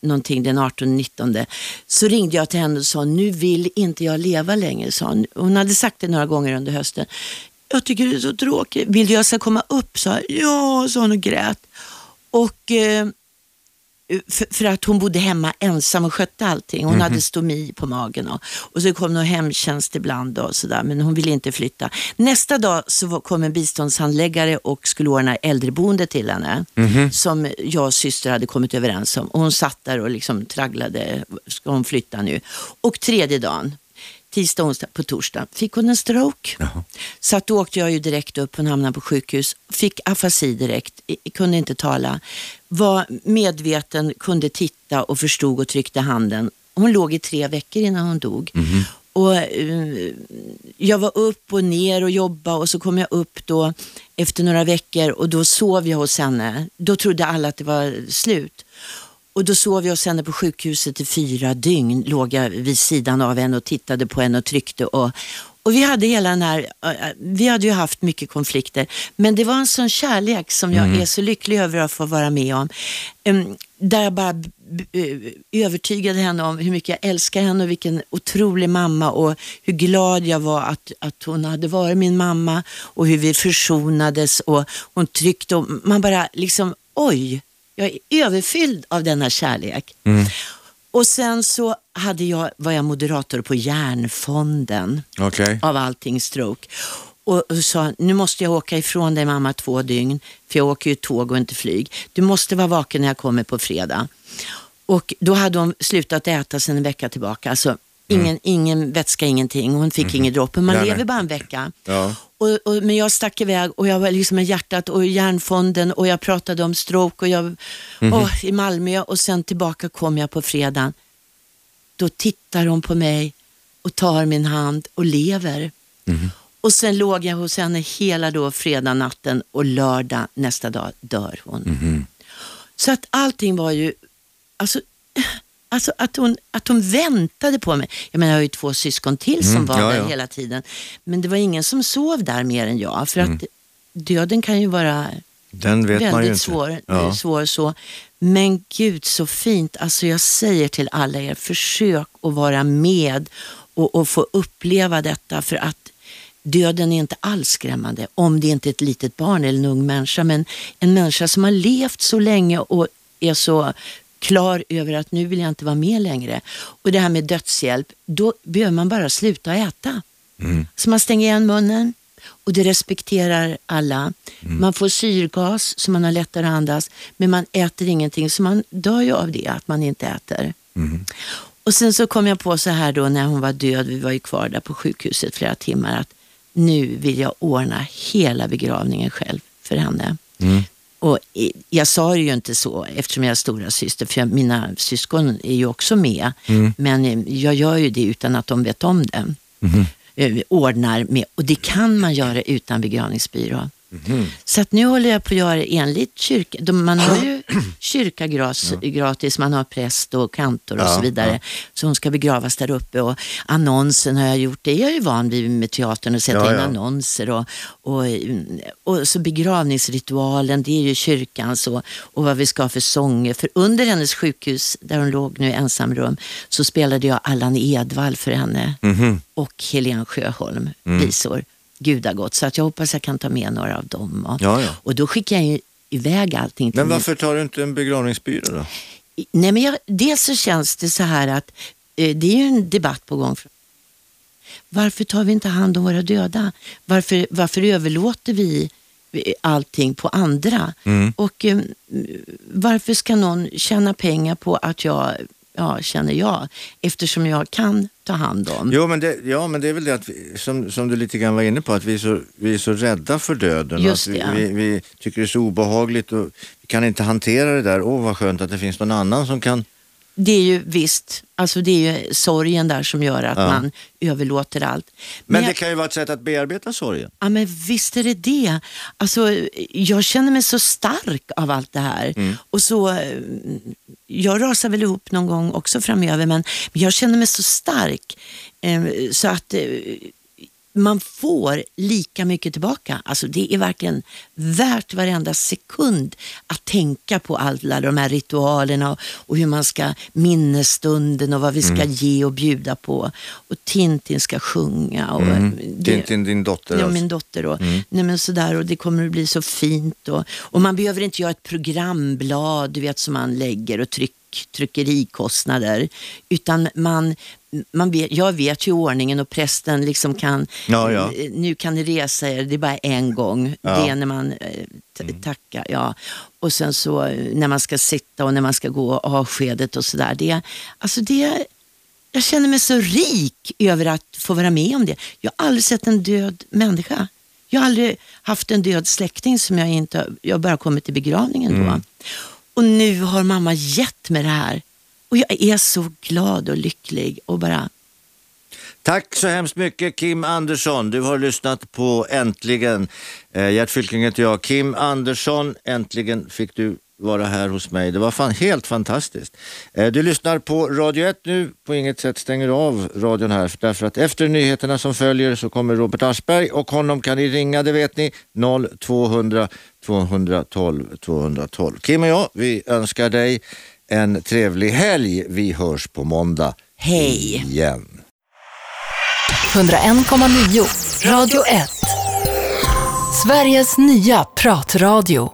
någonting den 18-19 så ringde jag till henne och sa nu vill inte jag leva längre. Sa hon. hon hade sagt det några gånger under hösten. Jag tycker det är så tråkigt. Vill du jag ska komma upp? sa jag. Ja, sa hon och grät. Och eh, för, för att hon bodde hemma ensam och skötte allting. Hon hade stomi på magen och, och så kom någon hemtjänst ibland och sådär, men hon ville inte flytta. Nästa dag så kom en biståndshandläggare och skulle ordna äldreboende till henne som jag och syster hade kommit överens om. Och hon satt där och liksom tragglade, ska hon flytta nu? Och tredje dagen, tisdag, onsdag, på torsdag fick hon en stroke. Så att då åkte jag ju direkt upp, hon hamnade på sjukhus, fick afasi direkt, kunde inte tala, var medveten, kunde titta och förstod och tryckte handen. Hon låg i tre veckor innan hon dog. Och eh, Jag var upp och ner och jobbade och så kom jag upp då efter några veckor och då sov jag hos henne. Då trodde alla att det var slut. Och då sov jag hos henne på sjukhuset i fyra dygn. Låg jag vid sidan av henne och tittade på henne och tryckte. Och, och vi hade hela den här, vi hade ju haft mycket konflikter. Men det var en sån kärlek som jag är så lycklig över att få vara med om. Ehm, där jag bara övertygade henne om hur mycket jag älskar henne och vilken otrolig mamma och hur glad jag var att, att hon hade varit min mamma och hur vi försonades och hon tryckte och man bara liksom, oj, jag är överfylld av denna kärlek. Och sen så hade jag, var jag moderator på Hjärnfonden Okej. av allting stroke. och, och sa, nu måste jag åka ifrån dig mamma två dygn, för jag åker ju tåg och inte flyg. Du måste vara vaken när jag kommer på fredag. Och då hade hon slutat äta sedan en vecka tillbaka. Alltså, ingen, ingen vätska, ingenting. Hon fick inget dropp. Men man Nej, nej. lever bara en vecka. Ja. Och, och, men jag stack iväg och jag var liksom med hjärtat och hjärnfonden och jag pratade om stroke och jag, åh, i Malmö och sen tillbaka kom jag på fredagen. Då tittar hon på mig och tar min hand och lever. Och sen låg jag hos henne hela då fredag natten och lördag nästa dag dör hon. Så att allting var ju, alltså, alltså att, hon, att hon väntade på mig. Jag menar jag har ju två syskon till som var ja, där ja. hela tiden. Men det var ingen som sov där mer än jag. För att döden kan ju vara Den vet man ju väldigt inte. svår, Ja. svår så. Men gud så fint. Alltså jag säger till alla er, försök att vara med och, och få uppleva detta. För att döden är inte alls skrämmande. Om det inte är ett litet barn eller en ung människa. Men en människa som har levt så länge och är så klar över att nu vill jag inte vara med längre. Och det här med dödshjälp, då behöver man bara sluta äta. Så man stänger igen munnen och det respekterar alla. Man får syrgas så man har lättare att andas, men man äter ingenting så man dör ju av det, att man inte äter. Och sen så kom jag på så här då när hon var död, vi var ju kvar där på sjukhuset flera timmar, att nu vill jag ordna hela begravningen själv för henne. Och jag sa det ju inte så eftersom jag är stora syster för jag, mina syskon är ju också med. Men eh, jag gör ju det utan att de vet om det. Eh, Ordnar med, och det kan man göra utan begravningsbyrå. Så att nu håller jag på att göra enligt kyrka. Man har ju kyrka gratis, man har präst och kantor och Ja, så vidare. Så hon ska begravas där uppe och annonsen har jag gjort. Det är jag ju van vid med teatern och sätta Ja, in ja. annonser och, och, och så begravningsritualen, det är ju kyrkans och, och vad vi ska ha för sånger. För under hennes sjukhus, där hon låg nu i ensamrum, så spelade jag Allan Edwall för henne Mhm. och Helen Sjöholm Mm. visor. Gudagott. Så att jag hoppas jag kan ta med några av dem. Och, Ja, ja. och då skickar jag iväg allting Men min- varför tar du inte en begravningsbyrå då? Nej, men jag, dels så känns det så här att eh, det är ju en debatt på gång. Varför tar vi inte hand om våra döda? Varför, varför överlåter vi eh, allting på andra? Och eh, varför ska någon tjäna pengar på att jag, ja, känner jag, eftersom jag kan ta hand om? Jo, men det, ja, men det är väl det att vi, som, som du lite grann var inne på, att vi är så, vi är så rädda för döden. Just att vi, det. vi, vi tycker det är så obehagligt och vi kan inte hantera det där. Åh, vad skönt att det finns någon annan som kan... Det är ju visst, alltså det är ju sorgen där som gör att Ja. man överlåter allt. Men jag- det kan ju vara ett sätt att bearbeta sorgen. Ja men visst är det det. Alltså, jag känner mig så stark av allt det här. Mm. Och så, eh, jag rasar väl ihop någon gång också framöver men men jag känner mig så stark eh, så att eh, man får lika mycket tillbaka. Alltså det är verkligen värt varenda sekund att tänka på alla de här ritualerna och, hur man ska minnesstunden och vad vi ska Mm. ge och bjuda på. Och Tintin ska sjunga. Och det- Tintin, din dotter Ja, alltså. min dotter. Och, nej, men sådär, och det kommer att bli så fint. Och, och man behöver inte göra ett programblad du vet, som man lägger och tryck, tryckerikostnader. Utan man, man vet, jag vet ju ordningen och prästen liksom kan, Ja, ja. eh, nu kan ni resa er, det är bara en gång. Ja. Mm. Det är när man eh, t- tackar. Ja. Och sen så eh, när man ska sitta och när man ska gå avskedet och sådär. Det, alltså det, jag känner mig så rik över att få vara med om det. Jag har aldrig sett en död människa. Jag har aldrig haft en död släkting som jag inte, jag bara kommit till begravningen då. Och nu har mamma gett mig det här. Och jag är så glad och lycklig och bara, Tack så hemskt mycket Kim Andersson. Du har lyssnat på Äntligen. Eh, Gert Fylking heter jag. Kim Andersson, äntligen fick du vara här hos mig. Det var fan helt fantastiskt. Eh, Du lyssnar på Radio 1 nu. På inget sätt stänger av radion här. Därför att efter nyheterna som följer så kommer Robert Aschberg och honom kan ni ringa, det vet ni. 0200 212 212. Kim och jag, vi önskar dig en trevlig helg. Vi hörs på måndag hej! igen. 101,9 Radio 1. Sveriges nya pratradio.